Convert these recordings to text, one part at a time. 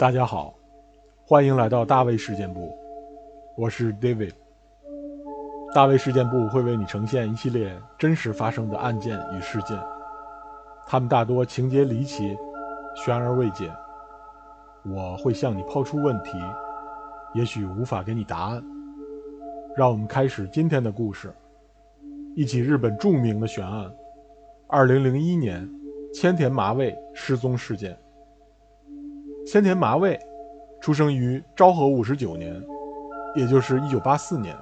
大家好，欢迎来到大卫事件部，我是 David。大卫事件部会为你呈现一系列真实发生的案件与事件，他们大多情节离奇，悬而未解。我会向你抛出问题，也许无法给你答案。让我们开始今天的故事，一起日本著名的悬案——二零零一年千田麻未失踪事件。千田麻未出生于昭和五十九年，也就是一九八四年。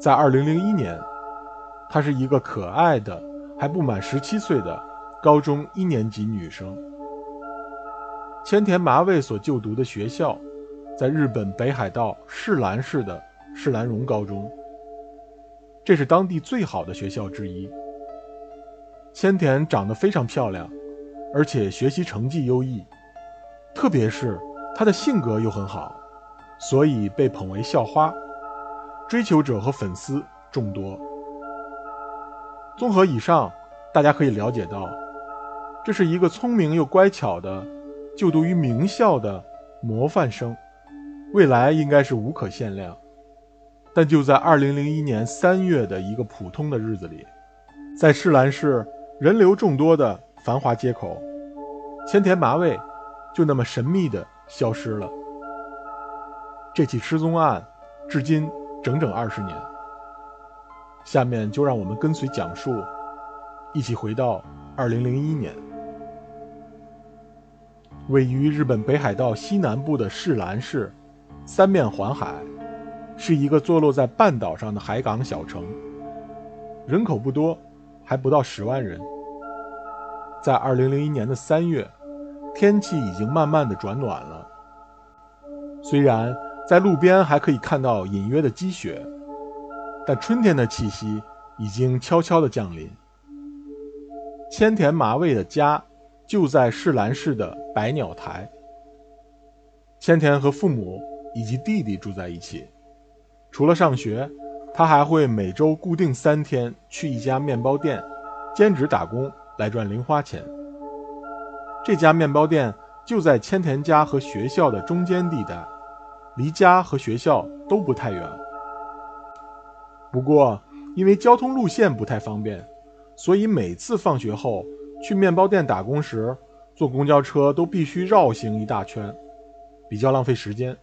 在二零零一年，她是一个可爱的还不满十七岁的高中一年级女生。千田麻未所就读的学校，在日本北海道士兰市的士兰荣高中，这是当地最好的学校之一。千田长得非常漂亮，而且学习成绩优异。特别是她的性格又很好，所以被捧为校花，追求者和粉丝众多。综合以上，大家可以了解到，这是一个聪明又乖巧的，就读于名校的模范生，未来应该是无可限量。但就在2001年3月的一个普通的日子里，在士兰市人流众多的繁华街口，千田麻未。就那么神秘的消失了。这起失踪案至今整整二十年。下面就让我们跟随讲述，一起回到二零零一年。位于日本北海道西南部的士兰市，三面环海，是一个坐落在半岛上的海港小城。人口不多，还不到十万人。在二零零一年的三月。天气已经慢慢的转暖了，虽然在路边还可以看到隐约的积雪，但春天的气息已经悄悄的降临。千田麻未的家就在士兰市的百鸟台。千田和父母以及弟弟住在一起，除了上学，他还会每周固定三天去一家面包店兼职打工来赚零花钱。这家面包店就在千田家和学校的中间地带，离家和学校都不太远。不过，因为交通路线不太方便，所以每次放学后去面包店打工时，坐公交车都必须绕行一大圈，比较浪费时间。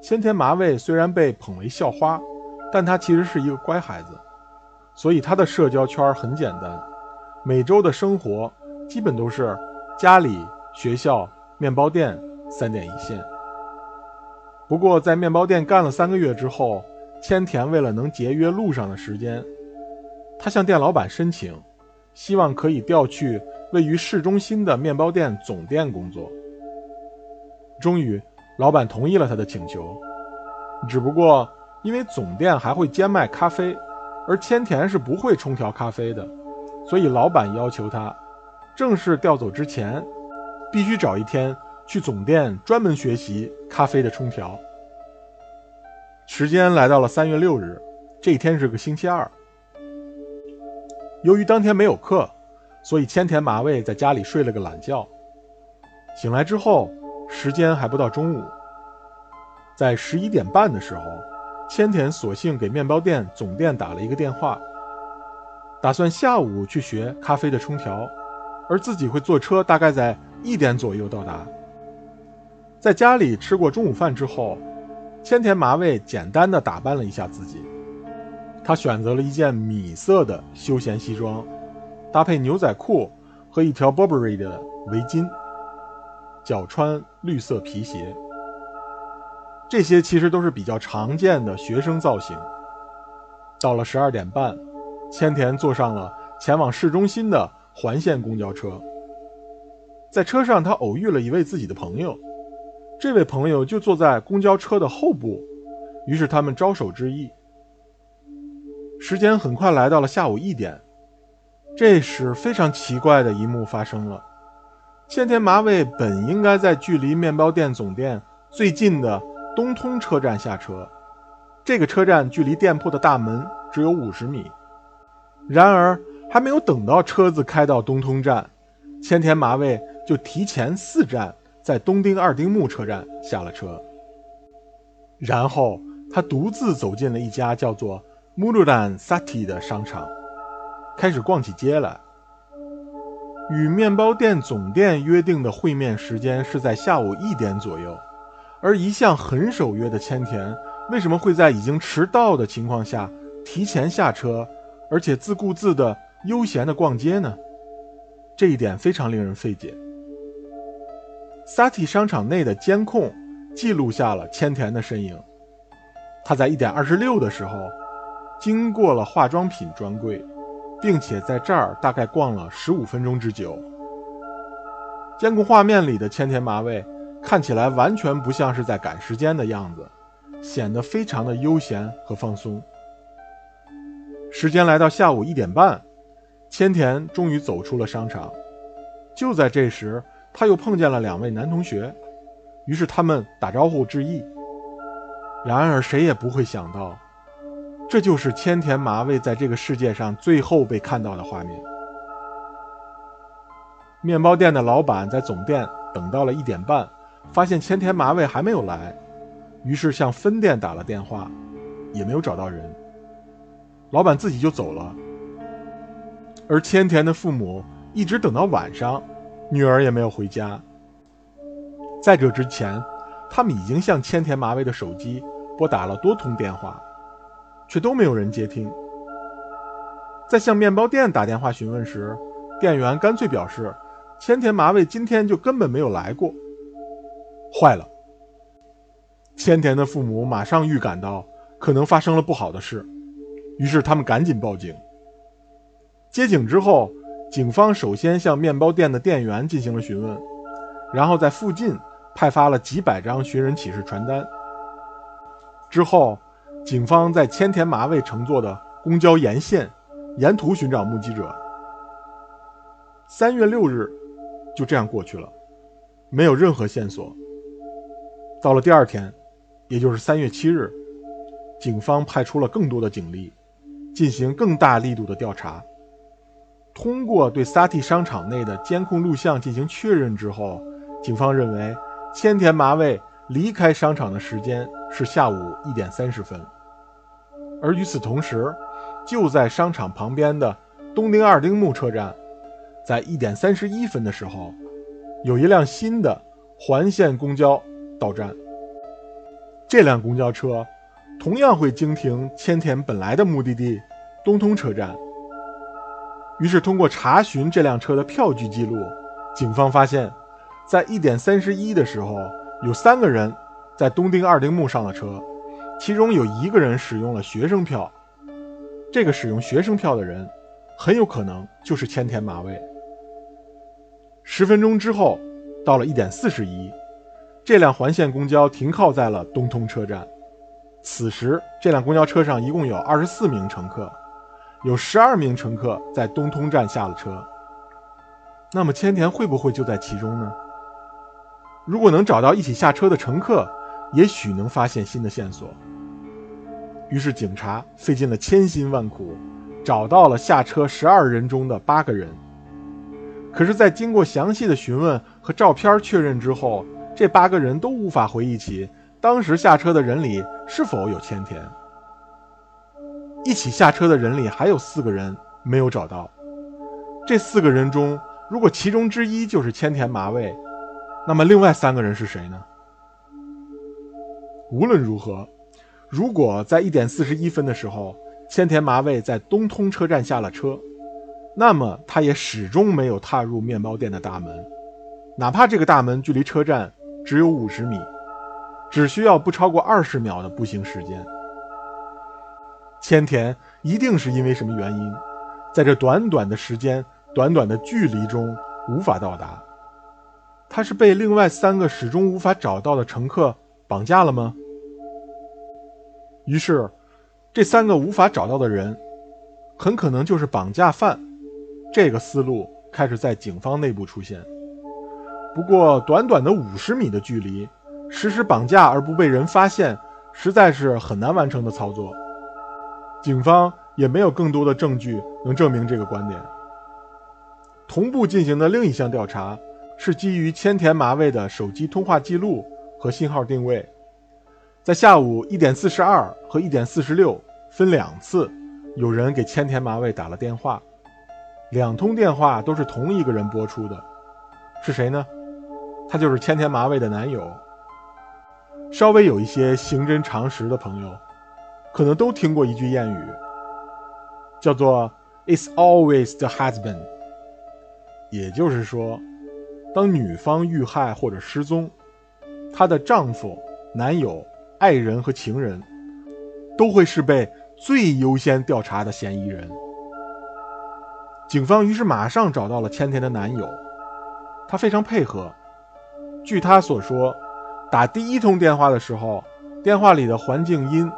千田麻未虽然被捧为校花，但她其实是一个乖孩子，所以她的社交圈很简单，每周的生活。基本都是家里、学校、面包店三点一线。不过，在面包店干了三个月之后，千田为了能节约路上的时间，他向店老板申请，希望可以调去位于市中心的面包店总店工作。终于，老板同意了他的请求。只不过，因为总店还会兼卖咖啡，而千田是不会冲调咖啡的，所以老板要求他。正式调走之前，必须找一天去总店专门学习咖啡的冲调。时间来到了三月六日，这一天是个星期二。由于当天没有课，所以千田麻未在家里睡了个懒觉。醒来之后，时间还不到中午。在十一点半的时候，千田索性给面包店总店打了一个电话，打算下午去学咖啡的冲调。而自己会坐车，大概在一点左右到达。在家里吃过中午饭之后，千田麻未简单的打扮了一下自己。他选择了一件米色的休闲西装，搭配牛仔裤和一条 Burberry 的围巾，脚穿绿色皮鞋。这些其实都是比较常见的学生造型。到了十二点半，千田坐上了前往市中心的。环线公交车，在车上，他偶遇了一位自己的朋友，这位朋友就坐在公交车的后部，于是他们招手致意。时间很快来到了下午一点，这时非常奇怪的一幕发生了：千田麻未本应该在距离面包店总店最近的东通车站下车，这个车站距离店铺的大门只有五十米，然而。还没有等到车子开到东通站，千田麻未就提前四站在东丁二丁目车站下了车，然后他独自走进了一家叫做 “Murudan Sati 的商场，开始逛起街来。与面包店总店约定的会面时间是在下午一点左右，而一向很守约的千田为什么会在已经迟到的情况下提前下车，而且自顾自的悠闲的逛街呢？这一点非常令人费解。Sati 商场内的监控记录下了千田的身影，他在一点二十六的时候经过了化妆品专柜。并且在这儿大概逛了十五分钟之久。监控画面里的千田麻未看起来完全不像是在赶时间的样子，显得非常的悠闲和放松。时间来到下午一点半，千田终于走出了商场。就在这时，他又碰见了两位男同学，于是他们打招呼致意。然而，谁也不会想到。这就是千田麻未在这个世界上最后被看到的画面。面包店的老板在总店等到了一点半，发现千田麻未还没有来，于是向分店打了电话，也没有找到人。老板自己就走了。而千田的父母一直等到晚上，女儿也没有回家。在这之前，他们已经向千田麻未的手机拨打了多通电话。却都没有人接听。在向面包店打电话询问时，店员干脆表示，千田麻未今天就根本没有来过。坏了！千田的父母马上预感到可能发生了不好的事，于是他们赶紧报警。接警之后，警方首先向面包店的店员进行了询问，然后在附近派发了几百张寻人启事传单。之后。警方在千田麻未乘坐的公交沿线沿途寻找目击者。三月六日就这样过去了，没有任何线索。到了第二天，也就是三月七日，警方派出了更多的警力，进行更大力度的调查。通过对 Sati 商场内的监控录像进行确认之后，警方认为千田麻未离开商场的时间是下午一点三十分。而与此同时，就在商场旁边的东丁二丁目车站，在一点三十一分的时候，有一辆新的环线公交到站。这辆公交车同样会经停千田本来的目的地东通车站。于是，通过查询这辆车的票据记录，警方发现，在一点三十一的时候，有三个人在东丁二丁目上了车。其中有一个人使用了学生票，这个使用学生票的人，很有可能就是千田麻未。十分钟之后，到了一点四十一，这辆环线公交停靠在了东通车站。此时，这辆公交车上一共有二十四名乘客，有十二名乘客在东通站下了车。那么，千田会不会就在其中呢？如果能找到一起下车的乘客，也许能发现新的线索。于是，警察费尽了千辛万苦，找到了下车十二人中的八个人。可是，在经过详细的询问和照片确认之后，这八个人都无法回忆起当时下车的人里是否有千田。一起下车的人里还有四个人没有找到。这四个人中，如果其中之一就是千田麻未，那么另外三个人是谁呢？无论如何。如果在一点四十一分的时候，千田麻未在东通车站下了车，那么他也始终没有踏入面包店的大门，哪怕这个大门距离车站只有五十米，只需要不超过二十秒的步行时间。千田一定是因为什么原因，在这短短的时间、短短的距离中无法到达。他是被另外三个始终无法找到的乘客绑架了吗？于是，这三个无法找到的人，很可能就是绑架犯。这个思路开始在警方内部出现。不过，短短的五十米的距离，实施绑架而不被人发现，实在是很难完成的操作。警方也没有更多的证据能证明这个观点。同步进行的另一项调查，是基于千田麻未的手机通话记录和信号定位。在下午一点四十二和一点四十六分两次，有人给千田麻未打了电话，两通电话都是同一个人拨出的，是谁呢？他就是千田麻未的男友。稍微有一些刑侦常识的朋友，可能都听过一句谚语，叫做 “It's always the husband”，也就是说，当女方遇害或者失踪，她的丈夫、男友、爱人和情人，都会是被最优先调查的嫌疑人。警方于是马上找到了千田的男友，他非常配合。据他所说。打第一通电话的时候，电话里的环境音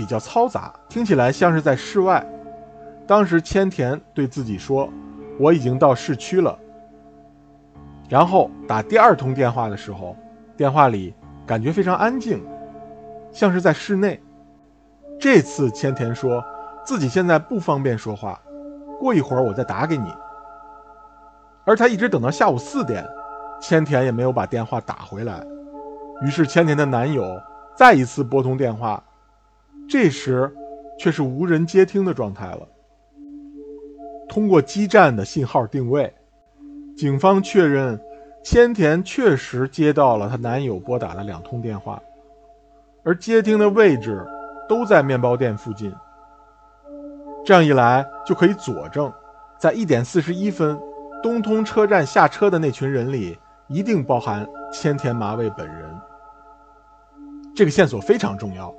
比较嘈杂，听起来像是在室外。当时千田对自己说：“我已经到市区了。”然后打第二通电话的时候，电话里感觉非常安静，像是在室内。这次千田说自己现在不方便说话，过一会儿我再打给你。而他一直等到下午四点，千田也没有把电话打回来。于是千田的男友再一次拨通电话，这时却是无人接听的状态了。通过基站的信号定位，警方确认千田确实接到了她男友拨打的两通电话，而接听的位置都在面包店附近。这样一来，就可以佐证，在一点四十一分东通车站下车的那群人里，一定包含千田麻未本人。这个线索非常重要，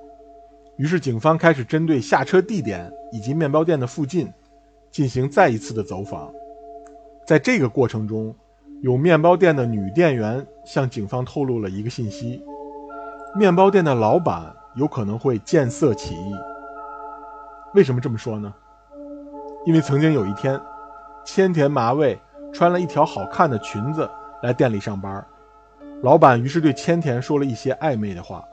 于是警方开始针对下车地点以及面包店的附近进行再一次的走访。在这个过程中，有面包店的女店员向警方透露了一个信息：面包店的老板有可能会见色起意。为什么这么说呢？因为曾经有一天，千田麻未穿了一条好看的裙子来店里上班，老板于是对千田说了一些暧昧的话。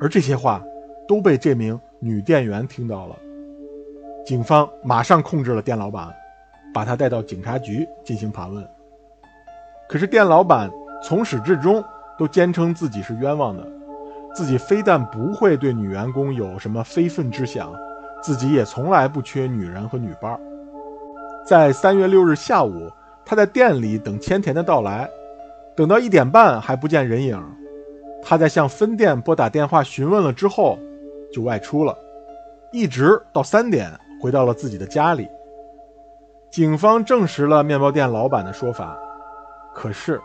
而这些话都被这名女店员听到了，警方马上控制了店老板，把他带到警察局进行盘问。可是店老板从始至终都坚称自己是冤枉的，自己非但不会对女员工有什么非分之想，自己也从来不缺女人和女伴。在三月六日下午，他在店里等千田的到来，等到一点半还不见人影。他在向分店拨打电话询问了之后，就外出了，一直到三点回到了自己的家里。警方证实了面包店老板的说法，可是，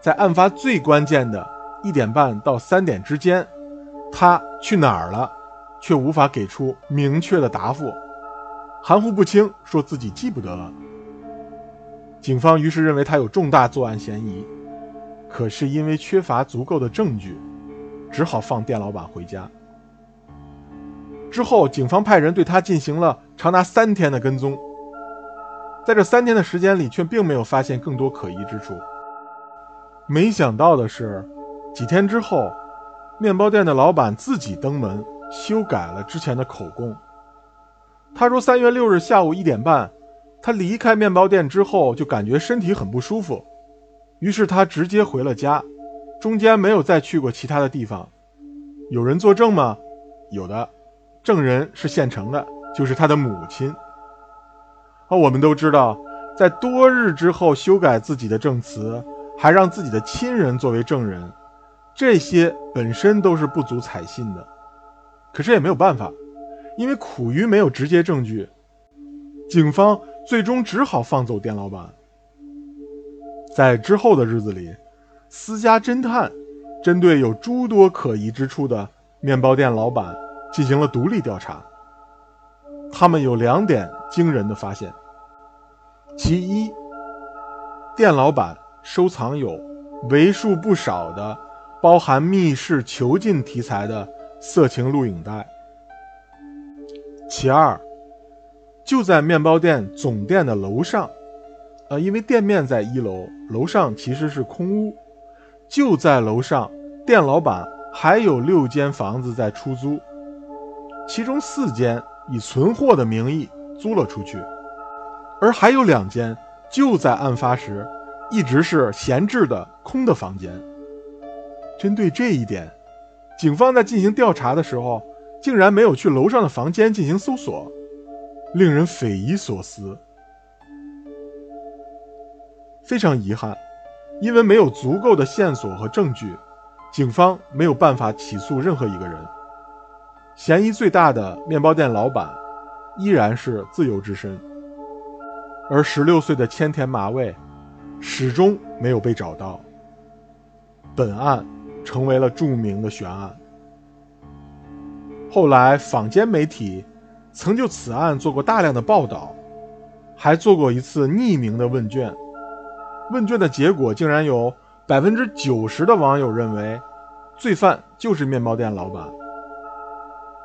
在案发最关键的一点半到三点之间，他去哪儿了，却无法给出明确的答复，含糊不清，说自己记不得了。警方于是认为他有重大作案嫌疑。可是因为缺乏足够的证据，只好放店老板回家。之后，警方派人对他进行了长达三天的跟踪，在这三天的时间里，却并没有发现更多可疑之处。没想到的是，几天之后，面包店的老板自己登门修改了之前的口供。他说，三月六日下午一点半，他离开面包店之后，就感觉身体很不舒服。于是他直接回了家，中间没有再去过其他的地方。有人作证吗？有的，证人是现成的，就是他的母亲。而我们都知道，在多日之后修改自己的证词，还让自己的亲人作为证人，这些本身都是不足采信的。可是也没有办法，因为苦于没有直接证据，警方最终只好放走店老板。在之后的日子里，私家侦探针对有诸多可疑之处的面包店老板进行了独立调查。他们有两点惊人的发现：其一，店老板收藏有为数不少的包含密室囚禁题材的色情录影带；其二，就在面包店总店的楼上。呃，因为店面在一楼，楼上其实是空屋，就在楼上，店老板还有六间房子在出租，其中四间以存货的名义租了出去，而还有两间就在案发时一直是闲置的空的房间。针对这一点，警方在进行调查的时候，竟然没有去楼上的房间进行搜索，令人匪夷所思。非常遗憾，因为没有足够的线索和证据，警方没有办法起诉任何一个人。嫌疑最大的面包店老板，依然是自由之身。而十六岁的千田麻未，始终没有被找到。本案成为了著名的悬案。后来，坊间媒体曾就此案做过大量的报道，还做过一次匿名的问卷。问卷的结果竟然有百分之九十的网友认为，罪犯就是面包店老板。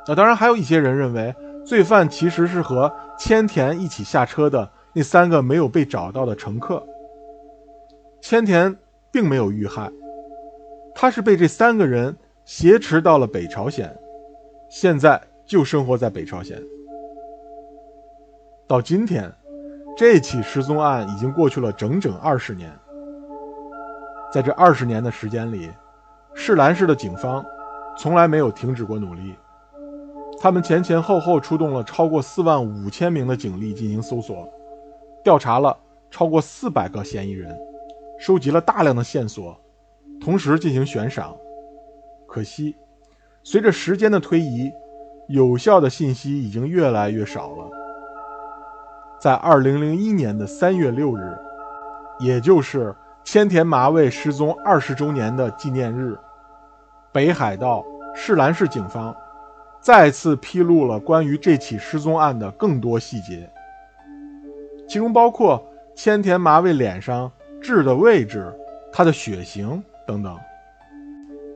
那当然，还有一些人认为，罪犯其实是和千田一起下车的。那三个没有被找到的乘客，千田并没有遇害，他是被这三个人挟持到了北朝鲜，现在就生活在北朝鲜。到今天，这起失踪案已经过去了整整二十年。在这二十年的时间里，世兰市的警方从来没有停止过努力，他们前前后后出动了超过四万五千名的警力进行搜索。调查了超过四百个嫌疑人，收集了大量的线索，同时进行悬赏。可惜，随着时间的推移，有效的信息已经越来越少了。在二零零一年的三月六日，也就是千田麻未失踪二十周年的纪念日，北海道士兰市警方再次披露了关于这起失踪案的更多细节。其中包括千田麻未脸上痣的位置、他的血型等等，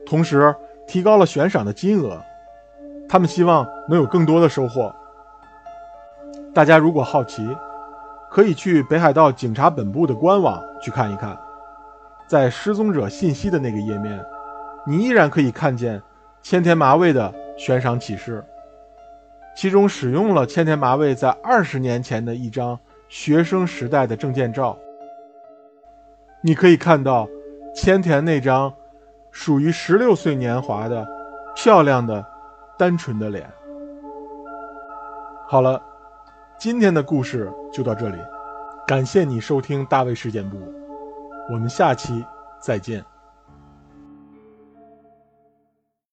同时提高了悬赏的金额。他们希望能有更多的收获。大家如果好奇，可以去北海道警察本部的官网去看一看，在失踪者信息的那个页面，你依然可以看见千田麻未的悬赏启事，其中使用了千田麻未在二十年前的一张。学生时代的证件照，你可以看到千田那张属于十六岁年华的漂亮的、单纯的脸。好了，今天的故事就到这里，感谢你收听大卫事件部，我们下期再见。